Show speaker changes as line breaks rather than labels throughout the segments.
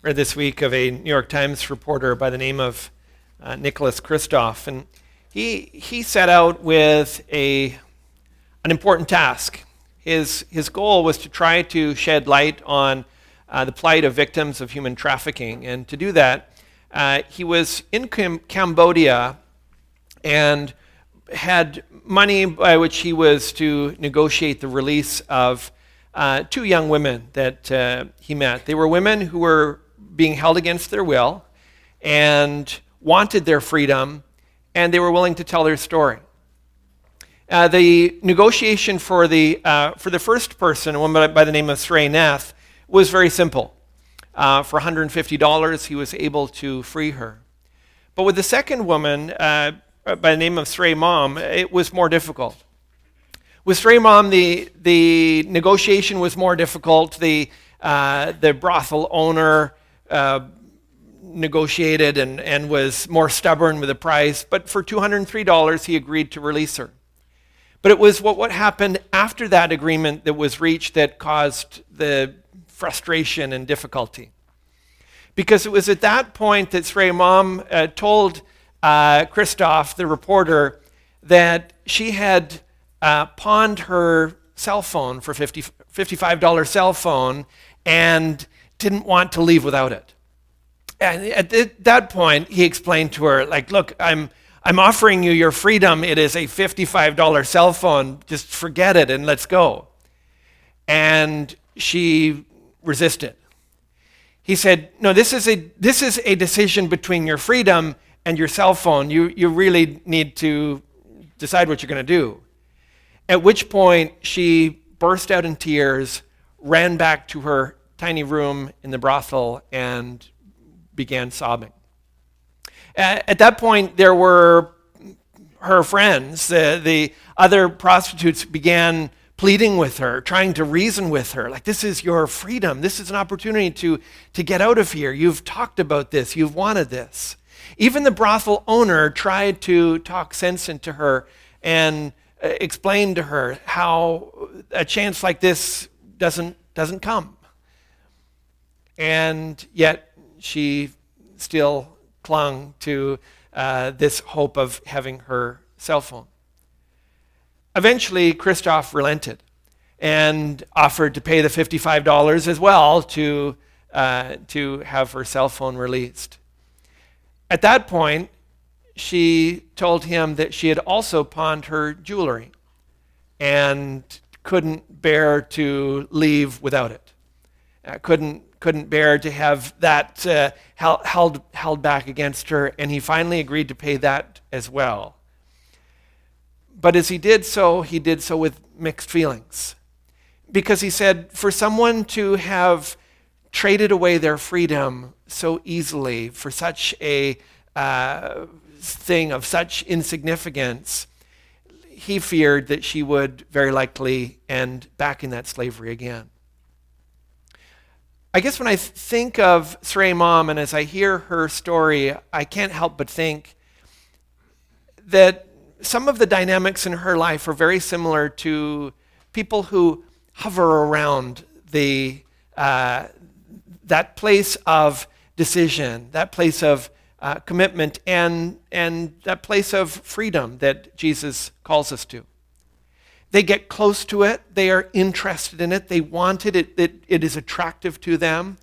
read this week of a New York Times reporter by the name of uh, Nicholas Kristof, and he he set out with a an important task. His his goal was to try to shed light on uh, the plight of victims of human trafficking, and to do that, uh, he was in Cam- Cambodia and had money by which he was to negotiate the release of uh, two young women that uh, he met. They were women who were being held against their will and wanted their freedom, and they were willing to tell their story. Uh, the negotiation for the, uh, for the first person, a woman by the name of Srey Nath, was very simple. Uh, for $150, he was able to free her. But with the second woman, uh, by the name of Srey Mom, it was more difficult. With Srey Mom, the, the negotiation was more difficult. The, uh, the brothel owner uh, negotiated and, and was more stubborn with the price, but for $203, he agreed to release her. But it was what, what happened after that agreement that was reached that caused the frustration and difficulty. Because it was at that point that Srey Mom uh, told uh, Kristof, the reporter, that she had uh, pawned her cell phone for 50, $55 cell phone and didn't want to leave without it. And at that point, he explained to her, like, look, I'm, I'm offering you your freedom. It is a $55 cell phone. Just forget it and let's go. And she resisted. He said, no, this is a, this is a decision between your freedom and your cell phone. You, you really need to decide what you're going to do. At which point, she burst out in tears, ran back to her tiny room in the brothel, and began sobbing. At that point, there were her friends, the, the other prostitutes began pleading with her, trying to reason with her. Like, this is your freedom. This is an opportunity to, to get out of here. You've talked about this. You've wanted this. Even the brothel owner tried to talk sense into her and uh, explain to her how a chance like this doesn't, doesn't come. And yet she still clung to uh, this hope of having her cell phone. Eventually, Kristof relented and offered to pay the $55 as well to, uh, to have her cell phone released. At that point, she told him that she had also pawned her jewelry and couldn't bear to leave without it. Uh, couldn't, couldn't bear to have that uh, held, held back against her, and he finally agreed to pay that as well. But as he did so, he did so with mixed feelings. Because he said, for someone to have traded away their freedom so easily for such a uh, thing of such insignificance, he feared that she would very likely end back in that slavery again. I guess when I think of Srey Mom and as I hear her story, I can't help but think that some of the dynamics in her life are very similar to people who hover around the, uh, that place of decision, that place of uh, commitment and, and that place of freedom that Jesus calls us to. They get close to it, they are interested in it, they want it, it, it, it is attractive to them,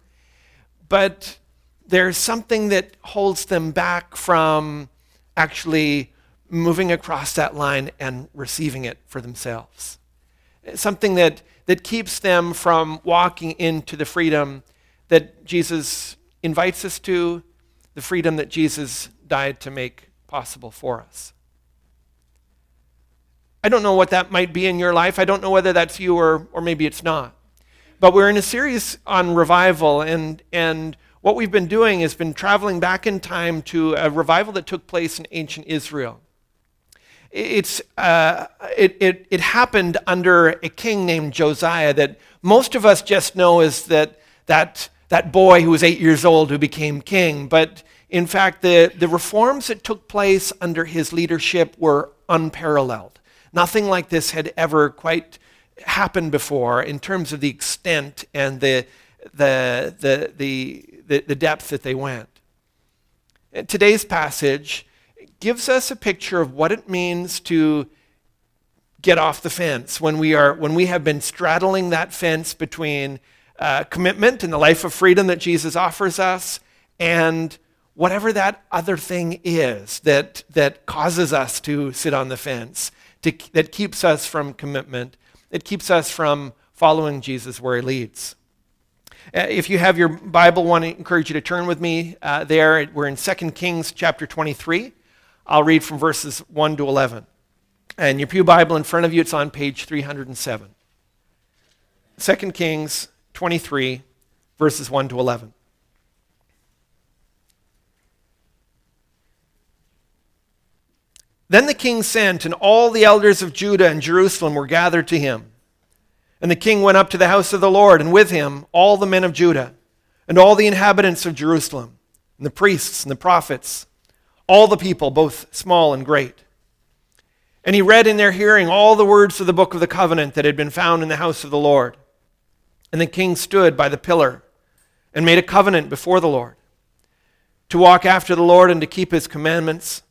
but there's something that holds them back from actually moving across that line and receiving it for themselves. Something that, that keeps them from walking into the freedom that Jesus invites us to, the freedom that Jesus died to make possible for us. I don't know what that might be in your life. I don't know whether that's you or, or maybe it's not. But we're in a series on revival, and, and what we've been doing has been traveling back in time to a revival that took place in ancient Israel. It's, uh, it, it, it happened under a king named Josiah that most of us just know is that, that that boy who was eight years old who became king. But in fact, the, the reforms that took place under his leadership were unparalleled. Nothing like this had ever quite happened before in terms of the extent and the, the, the, the, the, depth that they went. And today's passage gives us a picture of what it means to get off the fence when we, are, when we have been straddling that fence between uh, commitment and the life of freedom that Jesus offers us and whatever that other thing is that, that causes us to sit on the fence, to, that keeps us from commitment, that keeps us from following Jesus where he leads. Uh, if you have your Bible, I want to encourage you to turn with me uh, there. We're in 2 Kings chapter 23. I'll read from verses 1 to 11. And your Pew Bible in front of you, it's on page 307. 2 Kings 23, verses 1 to 11. Then the king sent, and all the elders of Judah and Jerusalem were gathered to him. And the king went up to the house of the Lord, and with him all the men of Judah, and all the inhabitants of Jerusalem, and the priests and the prophets, all the people, both small and great. And he read in their hearing all the words of the book of the covenant that had been found in the house of the Lord. And the king stood by the pillar and made a covenant before the Lord to walk after the Lord and to keep his commandments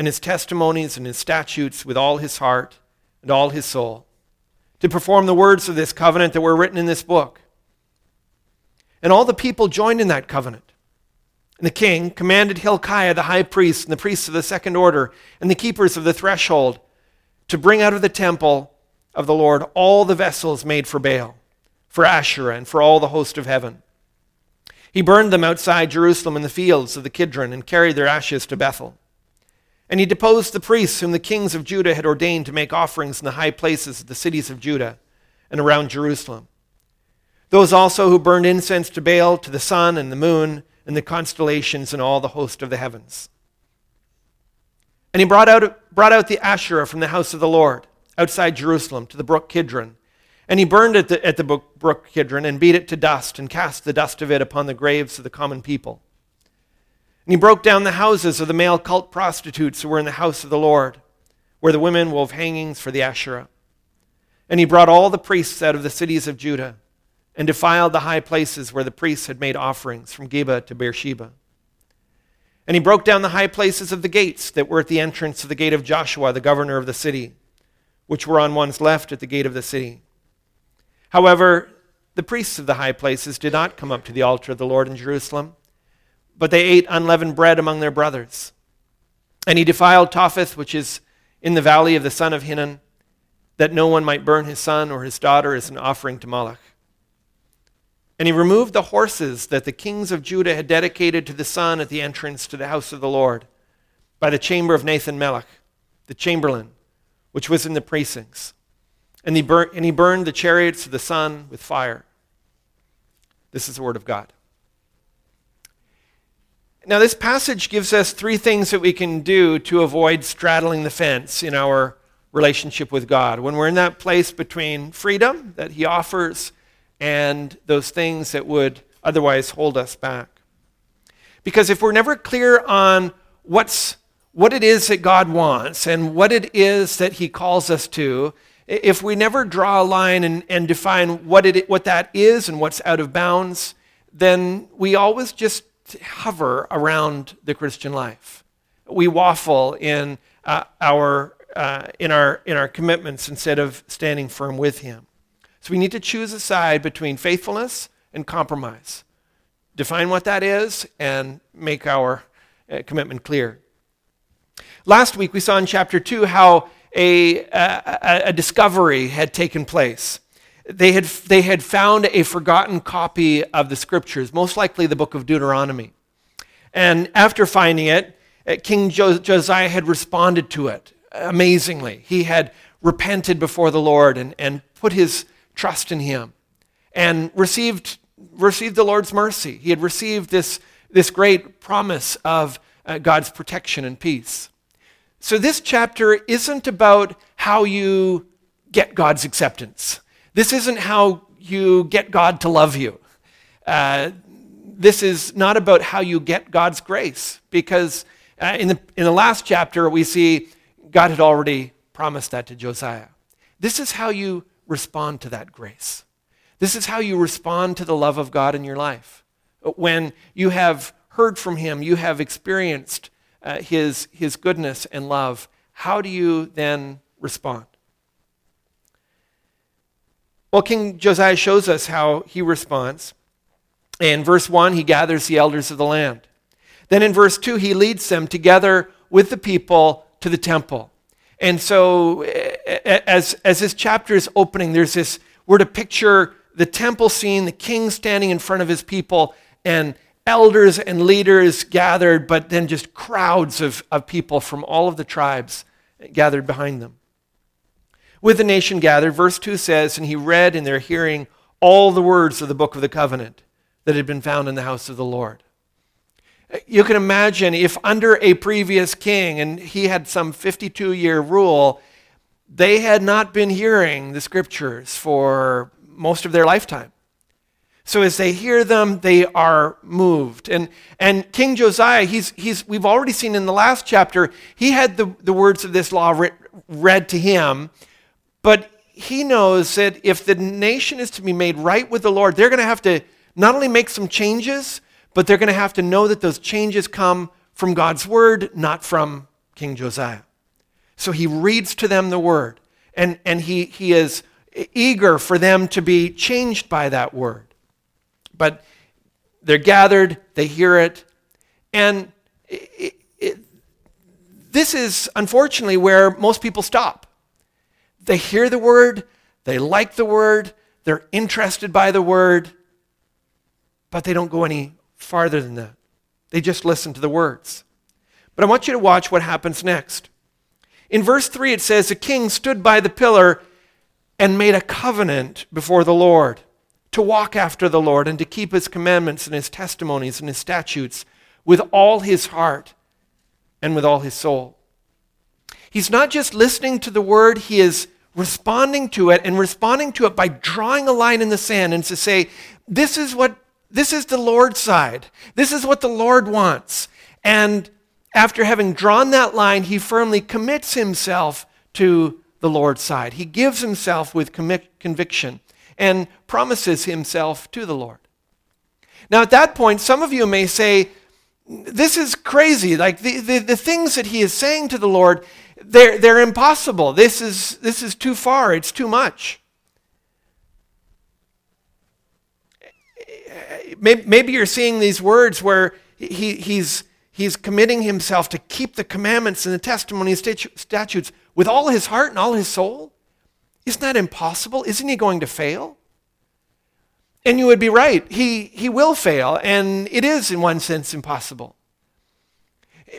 and his testimonies and his statutes with all his heart and all his soul, to perform the words of this covenant that were written in this book. And all the people joined in that covenant. And the king commanded Hilkiah the high priest and the priests of the second order and the keepers of the threshold to bring out of the temple of the Lord all the vessels made for Baal, for Asherah, and for all the host of heaven. He burned them outside Jerusalem in the fields of the Kidron and carried their ashes to Bethel. And he deposed the priests whom the kings of Judah had ordained to make offerings in the high places of the cities of Judah and around Jerusalem. Those also who burned incense to Baal, to the sun and the moon, and the constellations, and all the host of the heavens. And he brought out, brought out the Asherah from the house of the Lord, outside Jerusalem, to the brook Kidron. And he burned it at the brook Kidron, and beat it to dust, and cast the dust of it upon the graves of the common people. And he broke down the houses of the male cult prostitutes who were in the house of the Lord, where the women wove hangings for the Asherah. And he brought all the priests out of the cities of Judah and defiled the high places where the priests had made offerings from Geba to Beersheba. And he broke down the high places of the gates that were at the entrance of the gate of Joshua, the governor of the city, which were on one's left at the gate of the city. However, the priests of the high places did not come up to the altar of the Lord in Jerusalem but they ate unleavened bread among their brothers. And he defiled Topheth, which is in the valley of the son of Hinnom, that no one might burn his son or his daughter as an offering to Moloch. And he removed the horses that the kings of Judah had dedicated to the sun at the entrance to the house of the Lord by the chamber of Nathan Melech, the chamberlain, which was in the precincts. And he, bur- and he burned the chariots of the sun with fire. This is the word of God. Now, this passage gives us three things that we can do to avoid straddling the fence in our relationship with God. When we're in that place between freedom that He offers and those things that would otherwise hold us back. Because if we're never clear on what's, what it is that God wants and what it is that He calls us to, if we never draw a line and, and define what, it, what that is and what's out of bounds, then we always just hover around the Christian life. We waffle in uh, our uh, in our in our commitments instead of standing firm with Him. So we need to choose a side between faithfulness and compromise. Define what that is and make our uh, commitment clear. Last week we saw in chapter two how a, a, a discovery had taken place they had, they had found a forgotten copy of the scriptures, most likely the book of Deuteronomy. And after finding it, uh, King Josiah had responded to it amazingly. He had repented before the Lord and, and put his trust in him and received, received the Lord's mercy. He had received this, this great promise of uh, God's protection and peace. So, this chapter isn't about how you get God's acceptance. This isn't how you get God to love you. Uh, this is not about how you get God's grace, because uh, in, the, in the last chapter, we see God had already promised that to Josiah. This is how you respond to that grace. This is how you respond to the love of God in your life. When you have heard from Him, you have experienced uh, his, his goodness and love. How do you then respond? Well, King Josiah shows us how he responds. In verse 1, he gathers the elders of the land. Then in verse 2, he leads them together with the people to the temple. And so, as, as this chapter is opening, there's this, we're to picture the temple scene, the king standing in front of his people, and elders and leaders gathered, but then just crowds of, of people from all of the tribes gathered behind them. With the nation gathered, verse 2 says, And he read in their hearing all the words of the book of the covenant that had been found in the house of the Lord. You can imagine if under a previous king, and he had some 52 year rule, they had not been hearing the scriptures for most of their lifetime. So as they hear them, they are moved. And, and King Josiah, he's, he's, we've already seen in the last chapter, he had the, the words of this law re- read to him, but he knows that if the nation is to be made right with the Lord, they're going to have to not only make some changes, but they're going to have to know that those changes come from God's word, not from King Josiah. So he reads to them the word, and, and he, he is eager for them to be changed by that word. But they're gathered, they hear it, and it, it, this is unfortunately where most people stop. They hear the word, they like the word, they're interested by the word, but they don't go any farther than that. They just listen to the words. But I want you to watch what happens next. In verse 3, it says, The king stood by the pillar and made a covenant before the Lord to walk after the Lord and to keep his commandments and his testimonies and his statutes with all his heart and with all his soul. He's not just listening to the word, he is responding to it and responding to it by drawing a line in the sand and to say, this is what this is the Lord's side. This is what the Lord wants. And after having drawn that line, he firmly commits himself to the Lord's side. He gives himself with conviction and promises himself to the Lord. Now, at that point, some of you may say, This is crazy. Like the, the, the things that he is saying to the Lord, they're, they're impossible. This is, this is too far. It's too much. Maybe you're seeing these words where he, he's, he's committing himself to keep the commandments and the testimonies, and statutes with all his heart and all his soul. Isn't that impossible? Isn't he going to fail? And you would be right. He, he will fail, and it is, in one sense, impossible.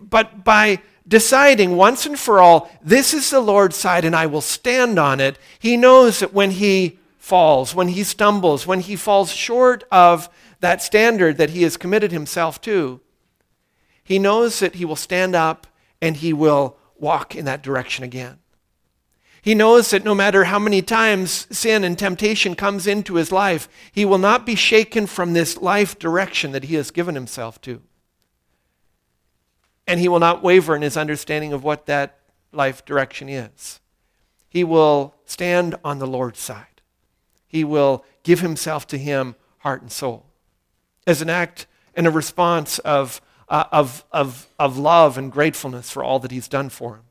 But by deciding once and for all, this is the Lord's side and I will stand on it, he knows that when he falls, when he stumbles, when he falls short of that standard that he has committed himself to, he knows that he will stand up and he will walk in that direction again. He knows that no matter how many times sin and temptation comes into his life, he will not be shaken from this life direction that he has given himself to. And he will not waver in his understanding of what that life direction is. He will stand on the Lord's side. He will give himself to him, heart and soul, as an act and a response of, uh, of, of, of love and gratefulness for all that he's done for him.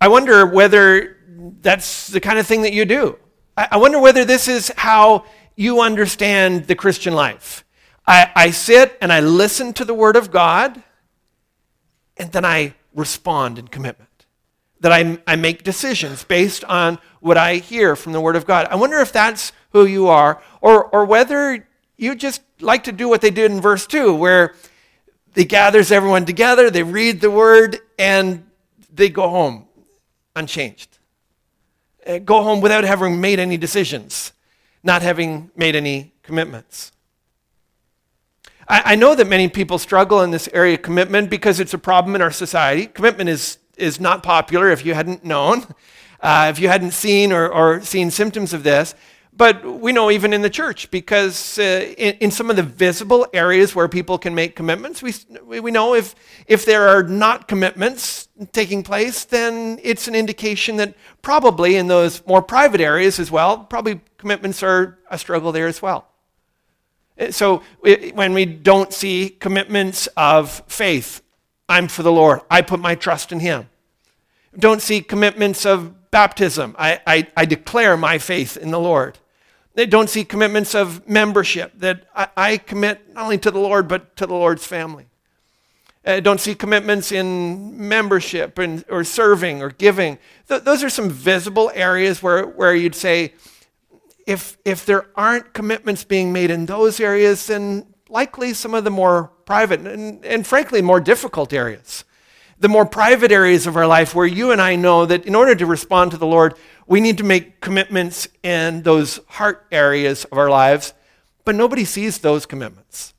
I wonder whether that's the kind of thing that you do. I wonder whether this is how you understand the Christian life. I, I sit and I listen to the Word of God, and then I respond in commitment. That I, I make decisions based on what I hear from the Word of God. I wonder if that's who you are, or, or whether you just like to do what they did in verse 2, where they gathers everyone together, they read the Word, and they go home unchanged. Uh, go home without having made any decisions, not having made any commitments. I, I know that many people struggle in this area of commitment because it's a problem in our society. Commitment is, is not popular if you hadn't known, uh, if you hadn't seen or, or seen symptoms of this. But we know even in the church, because uh, in, in, some of the visible areas where people can make commitments, we, we know if, if there are not commitments taking place, then it's an indication that probably in those more private areas as well, probably commitments are a struggle there as well. So when we don't see commitments of faith, I'm for the Lord, I put my trust in Him. Don't see commitments of baptism, I, I, I declare my faith in the Lord. They don't see commitments of membership, that I, I commit not only to the Lord, but to the Lord's family. Uh, don't see commitments in membership and, or serving or giving. Th- those are some visible areas where, where you'd say, if, if there aren't commitments being made in those areas, then likely some of the more private and, and frankly more difficult areas, the more private areas of our life where you and I know that in order to respond to the Lord, we need to make commitments in those heart areas of our lives, but nobody sees those commitments.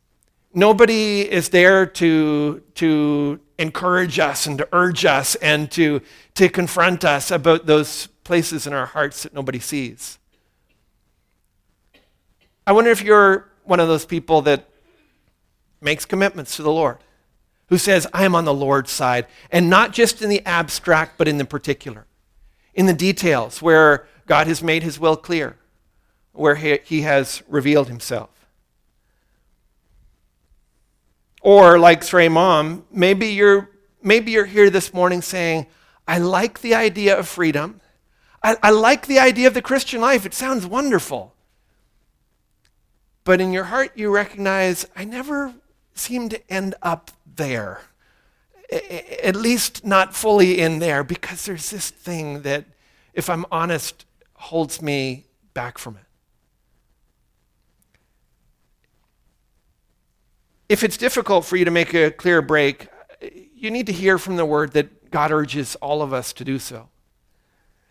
Nobody is there to, to encourage us and to urge us and to, to confront us about those places in our hearts that nobody sees. I wonder if you're one of those people that makes commitments to the Lord, who says, I am on the Lord's side, and not just in the abstract, but in the particular, in the details where God has made his will clear, where he, he has revealed himself. Or, like Srey Mom, maybe you're, maybe you're here this morning saying, I like the idea of freedom. I, I like the idea of the Christian life. It sounds wonderful. But in your heart, you recognize, I never seem to end up there. At least not fully in there, because there's this thing that, if I'm honest, holds me back from it. If it's difficult for you to make a clear break, you need to hear from the word that God urges all of us to do so.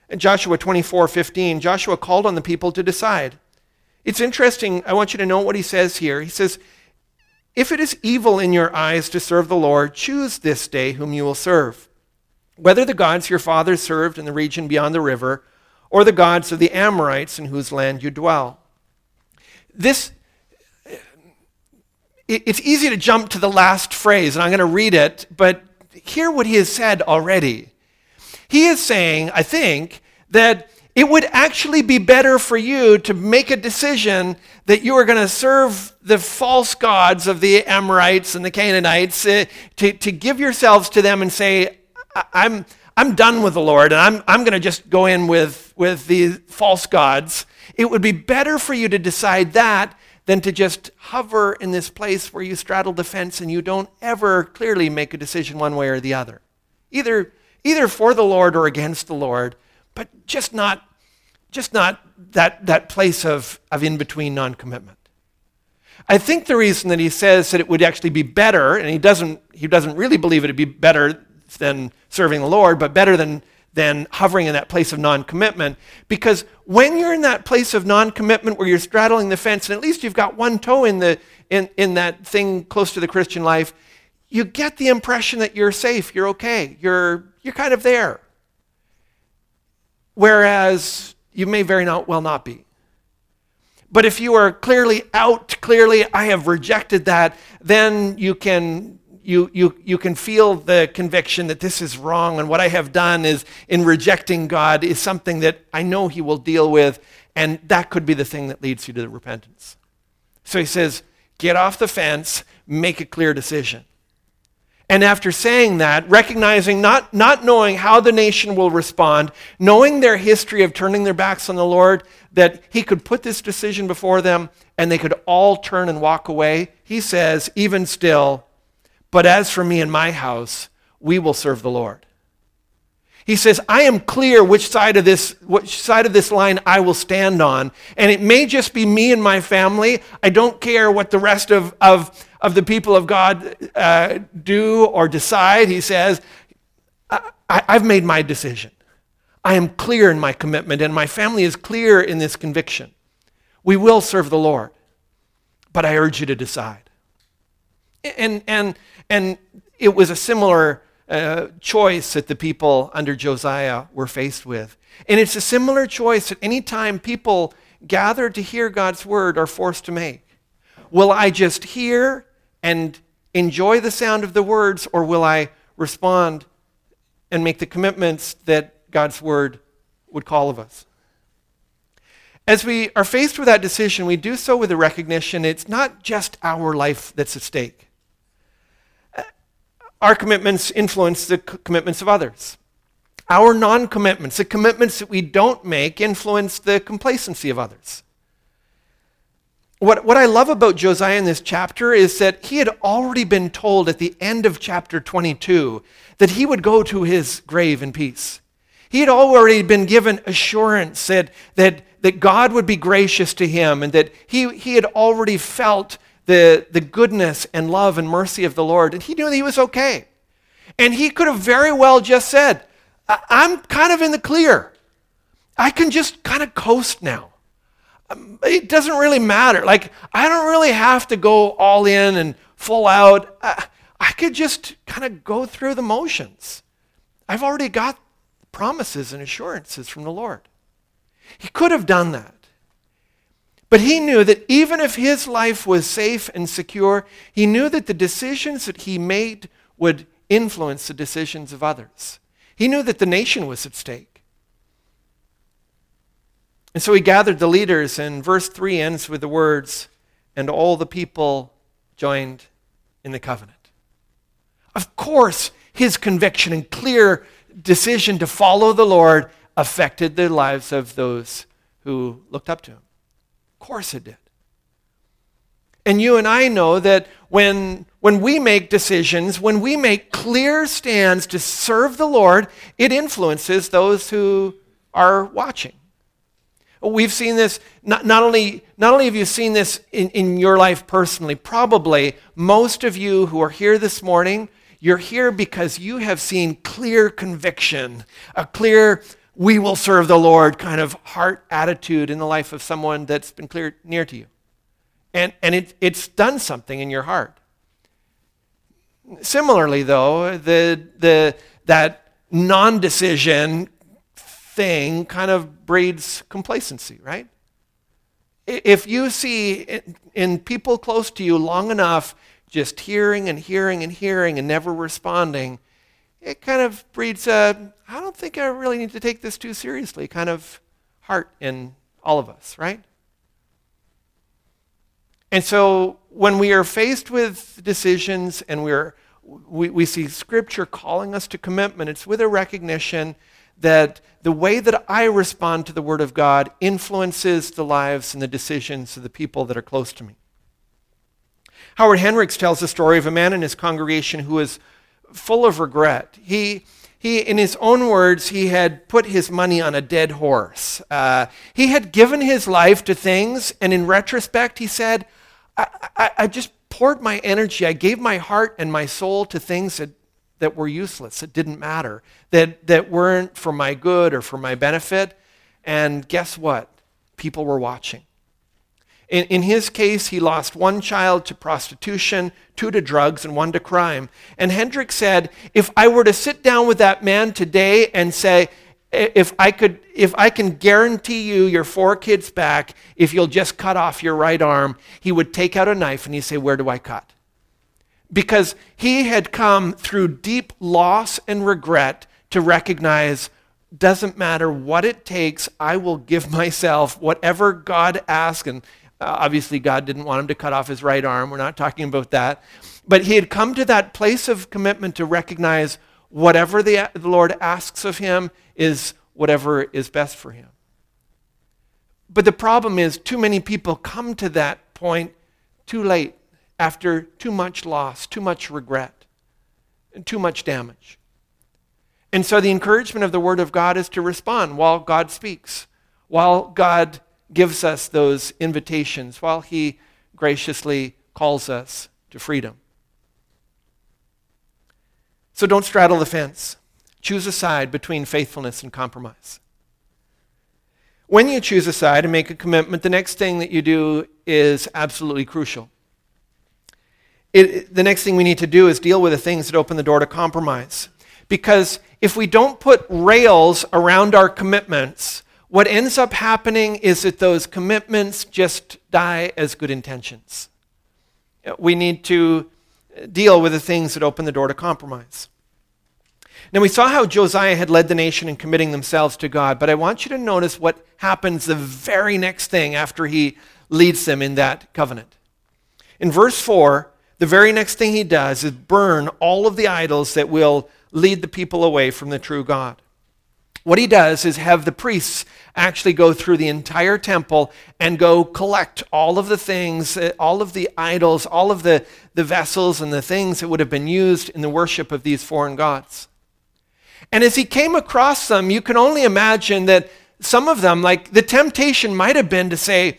In Joshua 24 15, Joshua called on the people to decide. It's interesting. I want you to know what he says here. He says, If it is evil in your eyes to serve the Lord, choose this day whom you will serve. Whether the gods your fathers served in the region beyond the river, or the gods of the Amorites in whose land you dwell. This, it's easy to jump to the last phrase, and I'm going to read it, but hear what he has said already. He is saying, I think, that it would actually be better for you to make a decision that you are going to serve the false gods of the Amorites and the Canaanites, uh, to, to give yourselves to them and say, I'm, I'm done with the Lord and I'm, I'm going to just go in with, with the false gods. It would be better for you to decide that than to just hover in this place where you straddle the fence and you don't ever clearly make a decision one way or the other. Either, either for the Lord or against the Lord but just not, just not that, that place of, of in between non commitment. I think the reason that he says that it would actually be better, and he doesn't, he doesn't really believe it'd be better than serving the Lord, but better than, than hovering in that place of non commitment, because when you're in that place of non commitment where you're straddling the fence, and at least you've got one toe in, the, in, in that thing close to the Christian life, you get the impression that you're safe, you're okay, you're, you're kind of there. Whereas you may very not, well not be. But if you are clearly out, clearly, I have rejected that, then you can, you, you, you can feel the conviction that this is wrong and what I have done is in rejecting God is something that I know He will deal with, and that could be the thing that leads you to the repentance. So he says, get off the fence, make a clear decision. And after saying that, recognizing not, not knowing how the nation will respond, knowing their history of turning their backs on the Lord, that he could put this decision before them and they could all turn and walk away, he says, even still, but as for me and my house, we will serve the Lord. He says, I am clear which side of this, which side of this line I will stand on. And it may just be me and my family. I don't care what the rest of, of of the people of God uh, do or decide. He says, I, I've made my decision. I am clear in my commitment, and my family is clear in this conviction. We will serve the Lord, but I urge you to decide. And, and, and it was a similar uh, choice that the people under Josiah were faced with. And it's a similar choice at any time people gathered to hear God's word are forced to make. Will I just hear and enjoy the sound of the words, or will I respond and make the commitments that God's word would call of us? As we are faced with that decision, we do so with the recognition it's not just our life that's at stake. Our commitments influence the commitments of others. Our non commitments, the commitments that we don't make, influence the complacency of others. What, what I love about Josiah in this chapter is that he had already been told at the end of chapter 22 that he would go to his grave in peace. He had already been given assurance that, that, that God would be gracious to him and that he, he had already felt the, the goodness and love and mercy of the Lord, and he knew that he was okay. And he could have very well just said, I'm kind of in the clear. I can just kind of coast now. It doesn't really matter. Like, I don't really have to go all in and full out. I, I could just kind of go through the motions. I've already got promises and assurances from the Lord. He could have done that. But he knew that even if his life was safe and secure, he knew that the decisions that he made would influence the decisions of others. He knew that the nation was at stake. And so he gathered the leaders, and verse 3 ends with the words, and all the people joined in the covenant. Of course, his conviction and clear decision to follow the Lord affected the lives of those who looked up to him Of course it did. And you and I know that when, when we make decisions, when we make clear stands to serve the Lord, it influences those who are watching. We've seen this, not, not, only, not only have you seen this in, in your life personally, probably most of you who are here this morning, you're here because you have seen clear conviction, a clear we will serve the Lord kind of heart attitude in the life of someone that's been clear near to you. And, and it, it's done something in your heart. Similarly, though, the, the, that non decision thing kind of breeds complacency, right? If you see in people close to you long enough just hearing and hearing and hearing and never responding, it kind of breeds a, I don't think I really need to take this too seriously kind of heart in all of us, right? And so when we are faced with decisions and we're, we, we see Scripture calling us to commitment, it's with a recognition that the way that I respond to the Word of God influences the lives and the decisions of the people that are close to me. Howard Hendricks tells the story of a man in his congregation who was full of regret. He, he, in his own words, he had put his money on a dead horse. Uh, he had given his life to things, and in retrospect, he said, I, I, I just poured my energy, I gave my heart and my soul to things that, that were useless, that didn't matter, that, that weren't for my good or for my benefit. And guess what? People were watching. In, in his case, he lost one child to prostitution, two to drugs, and one to crime. And Hendricks said, if I were to sit down with that man today and say, if I could, if I can guarantee you your four kids back, if you'll just cut off your right arm, he would take out a knife and he'd say, Where do I cut? Because he had come through deep loss and regret to recognize doesn't matter what it takes, I will give myself whatever God asks. And uh, obviously, God didn't want him to cut off his right arm. We're not talking about that. But he had come to that place of commitment to recognize whatever the, the Lord asks of him is whatever is best for him. But the problem is, too many people come to that point too late, after too much loss, too much regret, and too much damage. And so the encouragement of the Word of God is to respond while God speaks, while God gives us those invitations while he graciously calls us to freedom. So don't straddle the fence. Choose a side between faithfulness and compromise. When you choose a side and make a commitment, the next thing that you do is absolutely crucial. It, the next thing we need to do is deal with the things that open the door to compromise. Because if we don't put rails around our commitments, what ends up happening is that those commitments just die as good intentions. We need to deal with the things that open the door to compromise. Now, we saw how Josiah had led the nation in committing themselves to God, but I want you to notice what happens the very next thing after he leads them in that covenant. In verse 4, the very next thing he does is burn all of the idols that will lead the people away from the true God. What he does is have the priests actually go through the entire temple and go collect all of the things, uh, all of the idols, all of the, the vessels and the things that would have been used in the worship of these foreign gods. And as he came across them, you can only imagine that some of them, like the temptation might have been to say,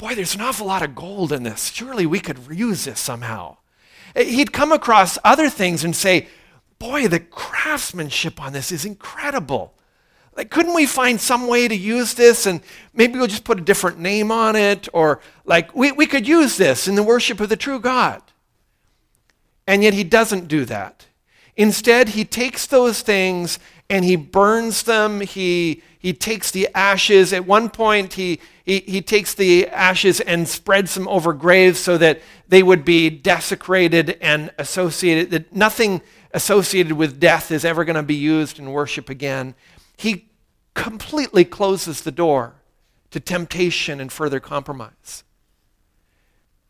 Boy, there's an awful lot of gold in this. Surely we could reuse this somehow. Eh, he'd come across other things and say, Boy, the craftsmanship on this is incredible. Like, couldn't we find some way to use this and maybe we'll just put a different name on it? Or, like, we, we could use this in the worship of the true God. And yet he doesn't do that. Instead, he takes those things and he burns them. He, he takes the ashes. At one point, he, he, he takes the ashes and spreads them over graves so that they would be desecrated and associated, that nothing associated with death is ever going to be used in worship again. He completely closes the door to temptation and further compromise.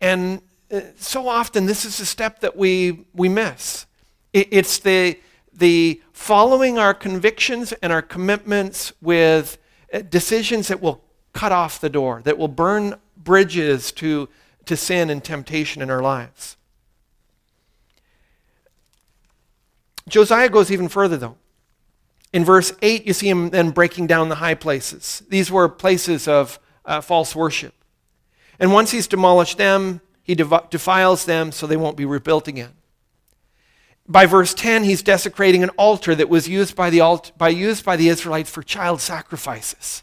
And uh, so often, this is a step that we, we miss. It's the, the following our convictions and our commitments with uh, decisions that will cut off the door, that will burn bridges to, to sin and temptation in our lives. Josiah goes even further, though. In verse 8, you see him then breaking down the high places. These were places of uh, false worship. And once he's demolished them, he defiles them so they won't be rebuilt again by verse 10, he's desecrating an altar that was used by the, alt- by, used by the Israelites for child sacrifices.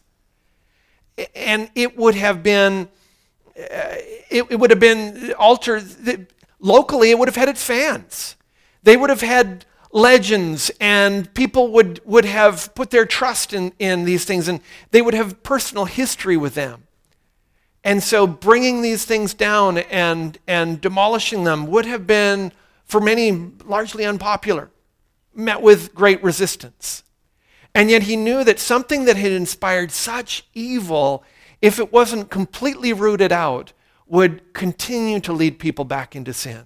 And it would have been, uh, it, it, would have been altar, that, locally, it would have had its fans. They would have had legends, and people would, would have put their trust in, in these things, and they would have personal history with them. And so bringing these things down and, and demolishing them would have been for many largely unpopular, met with great resistance. And yet he knew that something that had inspired such evil, if it wasn't completely rooted out, would continue to lead people back into sin,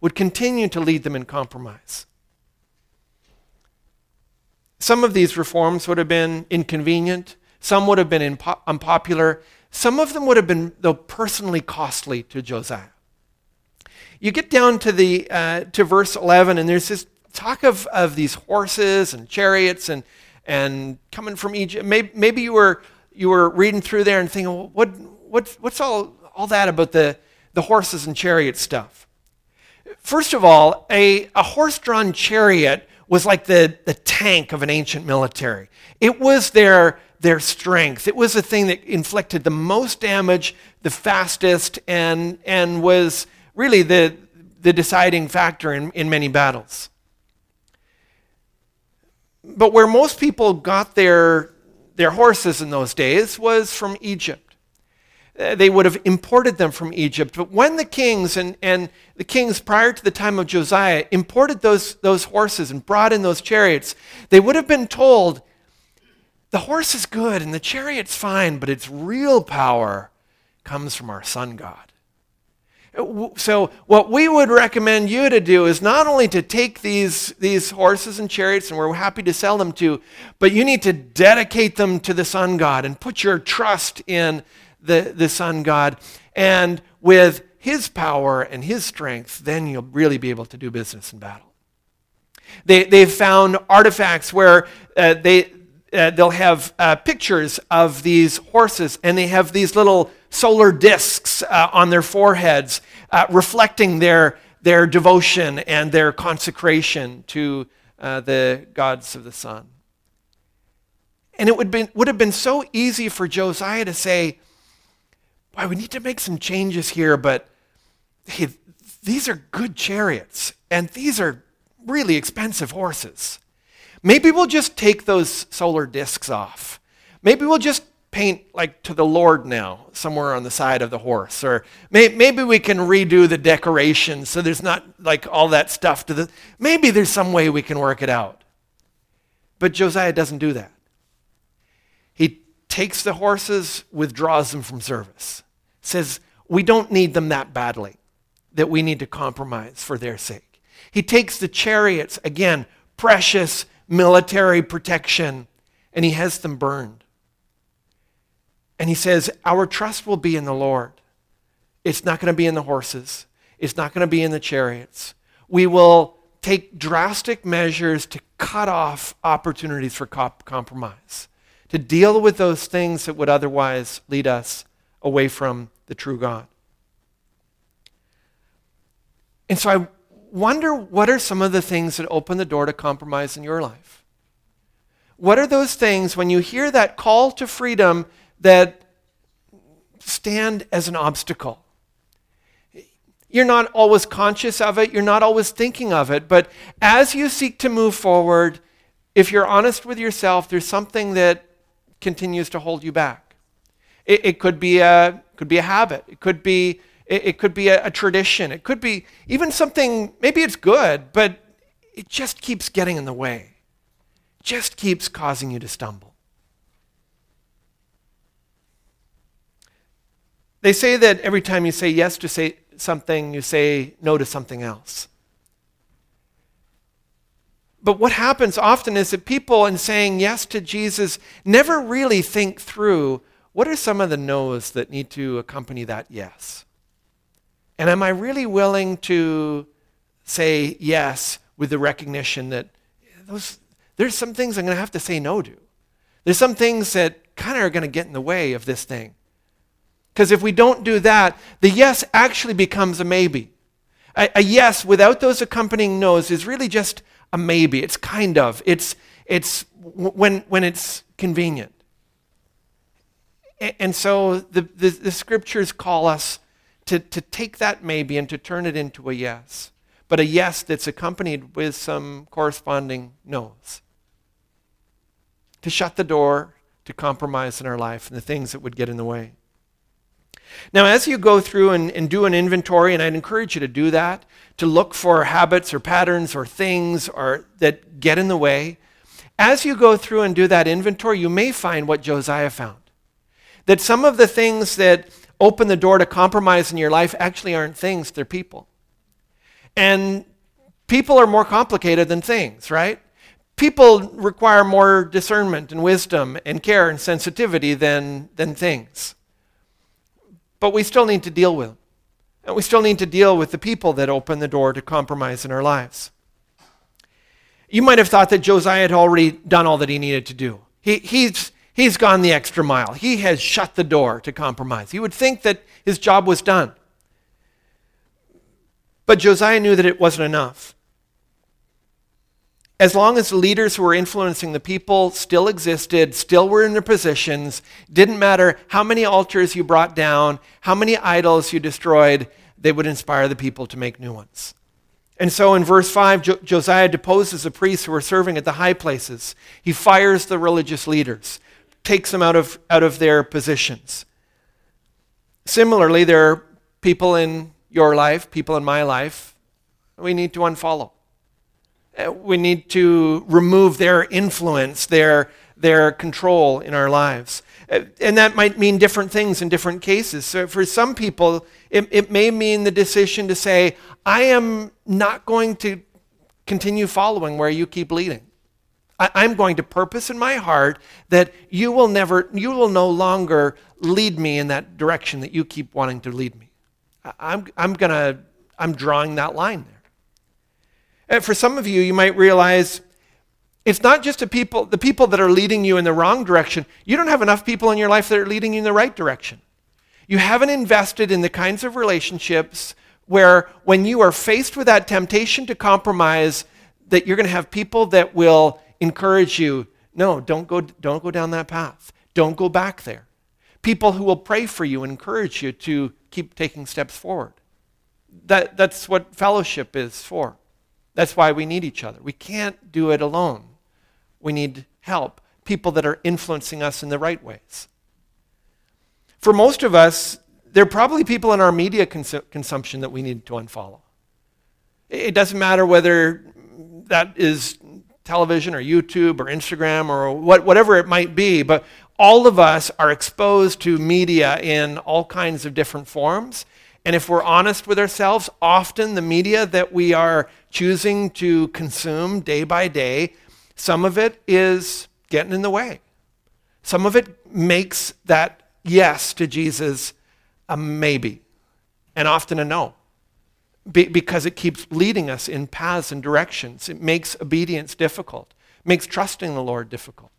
would continue to lead them in compromise. Some of these reforms would have been inconvenient, some would have been unpopular, some of them would have been, though, personally costly to Josiah you get down to the uh, to verse 11 and there's this talk of, of these horses and chariots and and coming from egypt. Maybe, maybe you were you were reading through there and thinking well, what what what's all all that about the the horses and chariot stuff? First of all a, a horse-drawn chariot was like the, the tank of an ancient military. It was their their strength. It was the thing that inflicted the most damage the fastest and and was really the, the deciding factor in, in many battles. But where most people got their, their horses in those days was from Egypt. Uh, they would have imported them from Egypt. But when the kings and, and the kings prior to the time of Josiah imported those, those horses and brought in those chariots, they would have been told the horse is good and the chariot's fine, but its real power comes from our sun God. So, what we would recommend you to do is not only to take these, these horses and chariots, and we're happy to sell them to, but you need to dedicate them to the sun god and put your trust in the, the sun god. And with his power and his strength, then you'll really be able to do business in battle. They, they've found artifacts where uh, they, uh, they'll have uh, pictures of these horses, and they have these little solar discs uh, on their foreheads, uh, reflecting their, their devotion and their consecration to uh, the gods of the sun. And it would, be, would have been so easy for Josiah to say, Why, we need to make some changes here, but hey, these are good chariots, and these are really expensive horses. Maybe we'll just take those solar discs off. Maybe we'll just paint like to the Lord now somewhere on the side of the horse. Or may, maybe we can redo the decorations so there's not like all that stuff to the. Maybe there's some way we can work it out. But Josiah doesn't do that. He takes the horses, withdraws them from service, says, We don't need them that badly that we need to compromise for their sake. He takes the chariots, again, precious military protection, and he has them burned. And he says, Our trust will be in the Lord. It's not going to be in the horses, it's not going to be in the chariots. We will take drastic measures to cut off opportunities for comp- compromise, to deal with those things that would otherwise lead us away from the true God. And so I wonder what are some of the things that open the door to compromise in your life? What are those things when you hear that call to freedom that stand as an obstacle. You're not always conscious of it, you're not always thinking of it, but as you seek to move forward, if you're honest with yourself, there's something that continues to hold you back. It, it could, be a, could be a habit, it could be, it, it could be a, a tradition, it could be even something, maybe it's good, but it just keeps getting in the way, just keeps causing you to stumble. They say that every time you say yes to say something, you say no to something else. But what happens often is that people, in saying yes to Jesus, never really think through what are some of the no's that need to accompany that yes? And am I really willing to say yes with the recognition that those, there's some things I'm going to have to say no to? There's some things that kind of are going to get in the way of this thing. Because if we don't do that, the yes actually becomes a maybe. A, a, yes without those accompanying no's is really just a maybe. It's kind of. It's, it's when, when it's convenient. And so the, the, the scriptures call us to, to take that maybe and to turn it into a yes. But a yes that's accompanied with some corresponding no's. To shut the door to compromise in our life and the things that would get in the way. Now, as you go through and, and, do an inventory, and I'd encourage you to do that, to look for habits or patterns or things or, that get in the way, as you go through and do that inventory, you may find what Josiah found. That some of the things that open the door to compromise in your life actually aren't things, they're people. And people are more complicated than things, right? People require more discernment and wisdom and care and sensitivity than, than things. But we still need to deal with them. And we still need to deal with the people that open the door to compromise in our lives. You might have thought that Josiah had already done all that he needed to do. He, he's, he's gone the extra mile. He has shut the door to compromise. You would think that his job was done. But Josiah knew that it wasn't enough as long as the leaders who were influencing the people still existed, still were in their positions, didn't matter how many altars you brought down, how many idols you destroyed, they would inspire the people to make new ones. And so in verse 5, jo- Josiah deposes the priests who were serving at the high places. He fires the religious leaders, takes them out of, out of their positions. Similarly, there are people in your life, people in my life, we need to unfollow. Uh, we need to remove their influence, their, their control in our lives. Uh, and that might mean different things in different cases. So for some people, it, it may mean the decision to say, I am not going to continue following where you keep leading. I, am going to purpose in my heart that you will never, you will no longer lead me in that direction that you keep wanting to lead me. I, I'm, I'm gonna, I'm drawing that line there. And for some of you, you might realize it's not just the people, the people that are leading you in the wrong direction. You don't have enough people in your life that are leading you in the right direction. You haven't invested in the kinds of relationships where when you are faced with that temptation to compromise, that you're going to have people that will encourage you, no, don't go, don't go down that path. Don't go back there. People who will pray for you and encourage you to keep taking steps forward. That, that's what fellowship is for. That's why we need each other. We can't do it alone. We need help, people that are influencing us in the right ways. for most of us, there are probably people in our media cons- consumption that we need to unfollow. It doesn't matter whether that is television or YouTube or Instagram or what, whatever it might be, but all of us are exposed to media in all kinds of different forms. And if we're honest with ourselves, often the media that we are choosing to consume day by day, some of it is getting in the way. Some of it makes that yes to Jesus a maybe, and often a no, Be- because it keeps leading us in paths and directions. It makes obedience difficult, makes trusting the Lord difficult.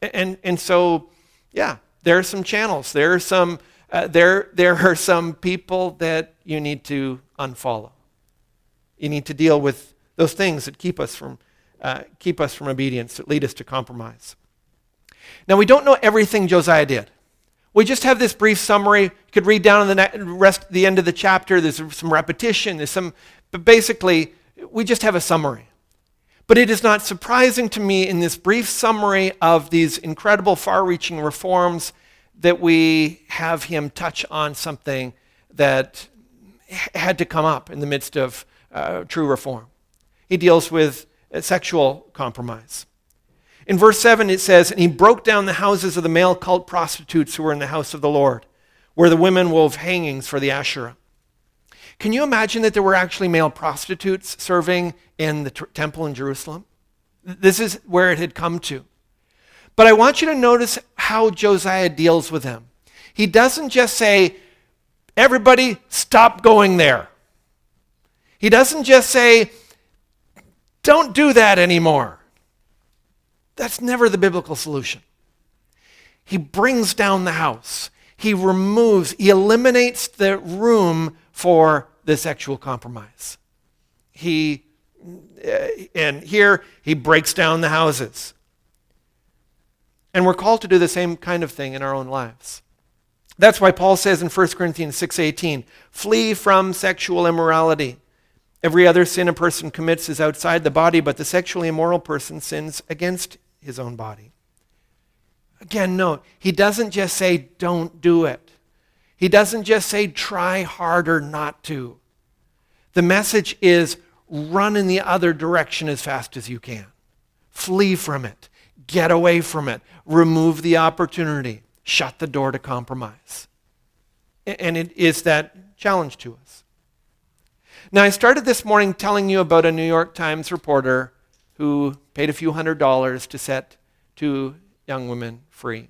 And, and so, yeah, there are some channels. There are some, uh, there, there are some people that you need to unfollow. You need to deal with those things that keep us from, uh, keep us from obedience, that lead us to compromise. Now, we don't know everything Josiah did. We just have this brief summary. You could read down in the rest, the end of the chapter. There's some repetition. There's some, but basically, we just have a summary. But it is not surprising to me in this brief summary of these incredible, far reaching reforms that we have him touch on something that had to come up in the midst of uh, true reform. He deals with sexual compromise. In verse 7, it says, And he broke down the houses of the male cult prostitutes who were in the house of the Lord, where the women wove hangings for the Asherah. Can you imagine that there were actually male prostitutes serving in the t- temple in Jerusalem? This is where it had come to. But I want you to notice how Josiah deals with them. He doesn't just say, Everybody, stop going there. He doesn't just say, Don't do that anymore. That's never the biblical solution. He brings down the house. He removes, he eliminates the room for the sexual compromise. He, uh, and here he breaks down the houses. And we're called to do the same kind of thing in our own lives. That's why Paul says in 1 Corinthians 6:18, "Flee from sexual immorality. Every other sin a person commits is outside the body, but the sexually immoral person sins against his own body." Again, note, he doesn't just say don't do it. He doesn't just say try harder not to. The message is run in the other direction as fast as you can. Flee from it. Get away from it. Remove the opportunity. Shut the door to compromise. And it is that challenge to us. Now, I started this morning telling you about a New York Times reporter who paid a few hundred dollars to set two young women free.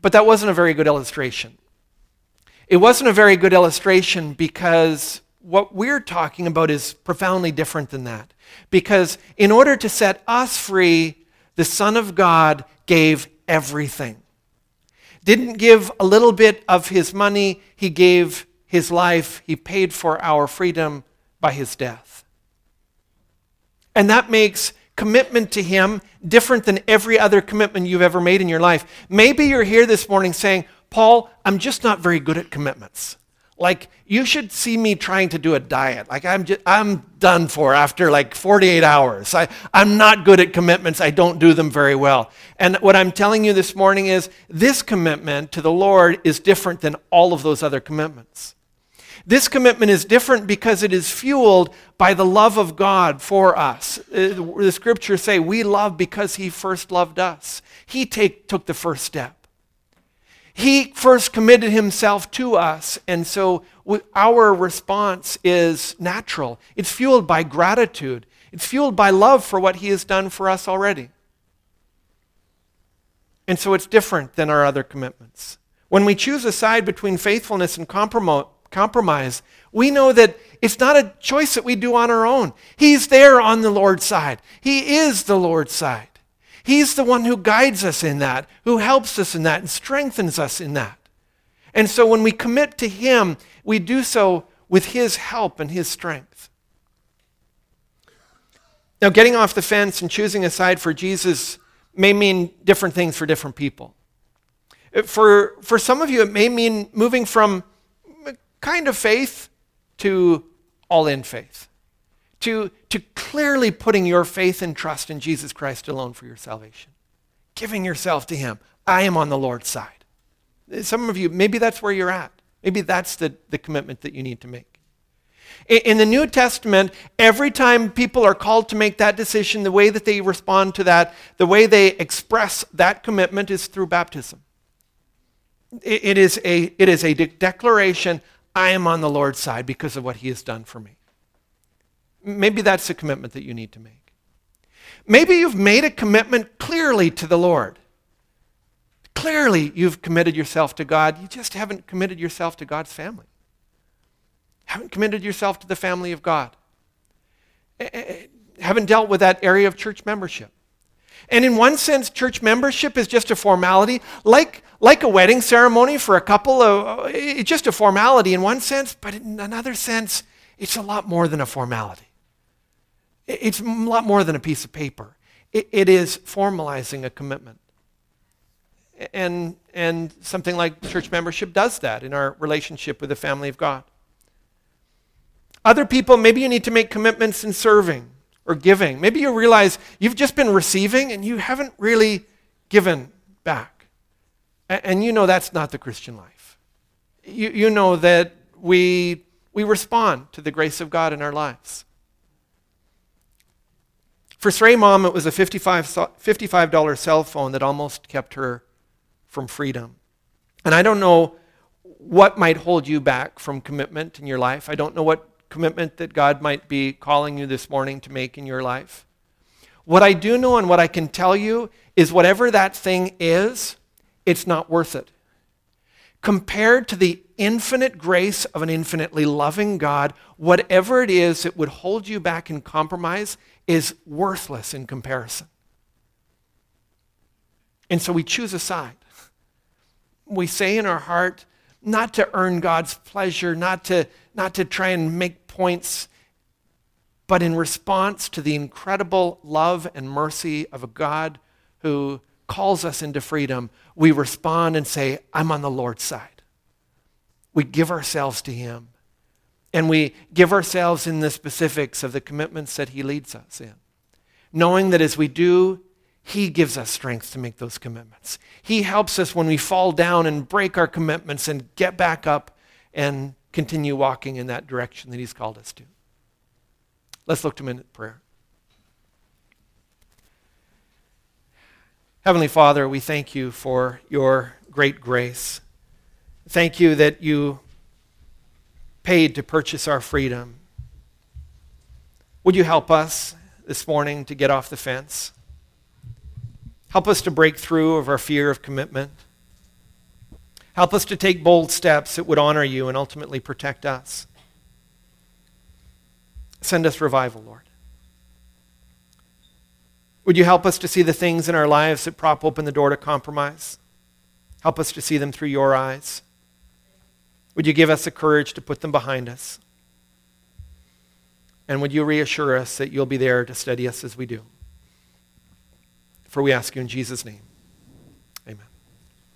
But that wasn't a very good illustration. It wasn't a very good illustration because what we're talking about is profoundly different than that. Because in order to set us free, the Son of God gave everything. Didn't give a little bit of his money, he gave his life. He paid for our freedom by his death. And that makes commitment to him different than every other commitment you've ever made in your life. Maybe you're here this morning saying, Paul, I'm just not very good at commitments. Like, you should see me trying to do a diet. Like, I'm, just, I'm done for after like 48 hours. I, I'm not good at commitments. I don't do them very well. And what I'm telling you this morning is this commitment to the Lord is different than all of those other commitments. This commitment is different because it is fueled by the love of God for us. Uh, the scriptures say we love because he first loved us. He take, took the first step. He first committed himself to us, and so our response is natural. It's fueled by gratitude, it's fueled by love for what he has done for us already. And so it's different than our other commitments. When we choose a side between faithfulness and compromise, we know that it's not a choice that we do on our own. He's there on the Lord's side. He is the Lord's side. He's the one who guides us in that, who helps us in that, and strengthens us in that. And so when we commit to Him, we do so with His help and His strength. Now, getting off the fence and choosing a side for Jesus may mean different things for different people. For, for some of you, it may mean moving from kind of faith to all in faith to, to clearly putting your faith and trust in Jesus Christ alone for your salvation. Giving yourself to Him. I am on the Lord's side. Some of you, maybe that's where you're at. Maybe that's the, the commitment that you need to make. In the New Testament, every time people are called to make that decision, the way that they respond to that, the way they express that commitment is through baptism. It is a, it is a declaration I am on the Lord's side because of what he has done for me. Maybe that's a commitment that you need to make. Maybe you've made a commitment clearly to the Lord. Clearly, you've committed yourself to God. You just haven't committed yourself to God's family. Haven't committed yourself to the family of God. Eh, eh, eh, haven't dealt with that area of church membership. And in one sense, church membership is just a formality, like, like a wedding ceremony for a couple. Of, it's just a formality in one sense, but in another sense, it's a lot more than a formality. It's a lot more than a piece of paper. it, it is formalizing a commitment. And, and something like church membership does that in our relationship with the family of God. Other people, maybe you need to make commitments in serving or giving. Maybe you realize you've just been receiving and you haven't really given back. And you know that's not the Christian life. You, you know that we, we respond to the grace of God in our lives. For Srey Mom, it was a $55, $55 cell phone that almost kept her from freedom. And I don't know what might hold you back from commitment in your life. I don't know what commitment that God might be calling you this morning to make in your life. What I do know and what I can tell you is whatever that thing is, it's not worth it. Compared to the infinite grace of an infinitely loving God, whatever it is that would hold you back in compromise is worthless in comparison. And so we choose a side. We say in our heart, not to earn God's pleasure, not to, not to try and make points, but in response to the incredible love and mercy of a God who calls us into freedom, we respond and say, I'm on the Lord's side. We give ourselves to Him. And we give ourselves in the specifics of the commitments that He leads us in. Knowing that as we do, he gives us strength to make those commitments. He helps us when we fall down and break our commitments and get back up and continue walking in that direction that He's called us to. Let's look to Him in prayer. Heavenly Father, we thank you for your great grace. Thank you that you paid to purchase our freedom. Would you help us this morning to get off the fence? Help us to break through of our fear of commitment. Help us to take bold steps that would honor you and ultimately protect us. Send us revival, Lord. Would you help us to see the things in our lives that prop open the door to compromise? Help us to see them through your eyes. Would you give us the courage to put them behind us? And would you reassure us that you'll be there to steady us as we do? For we ask you in Jesus' name.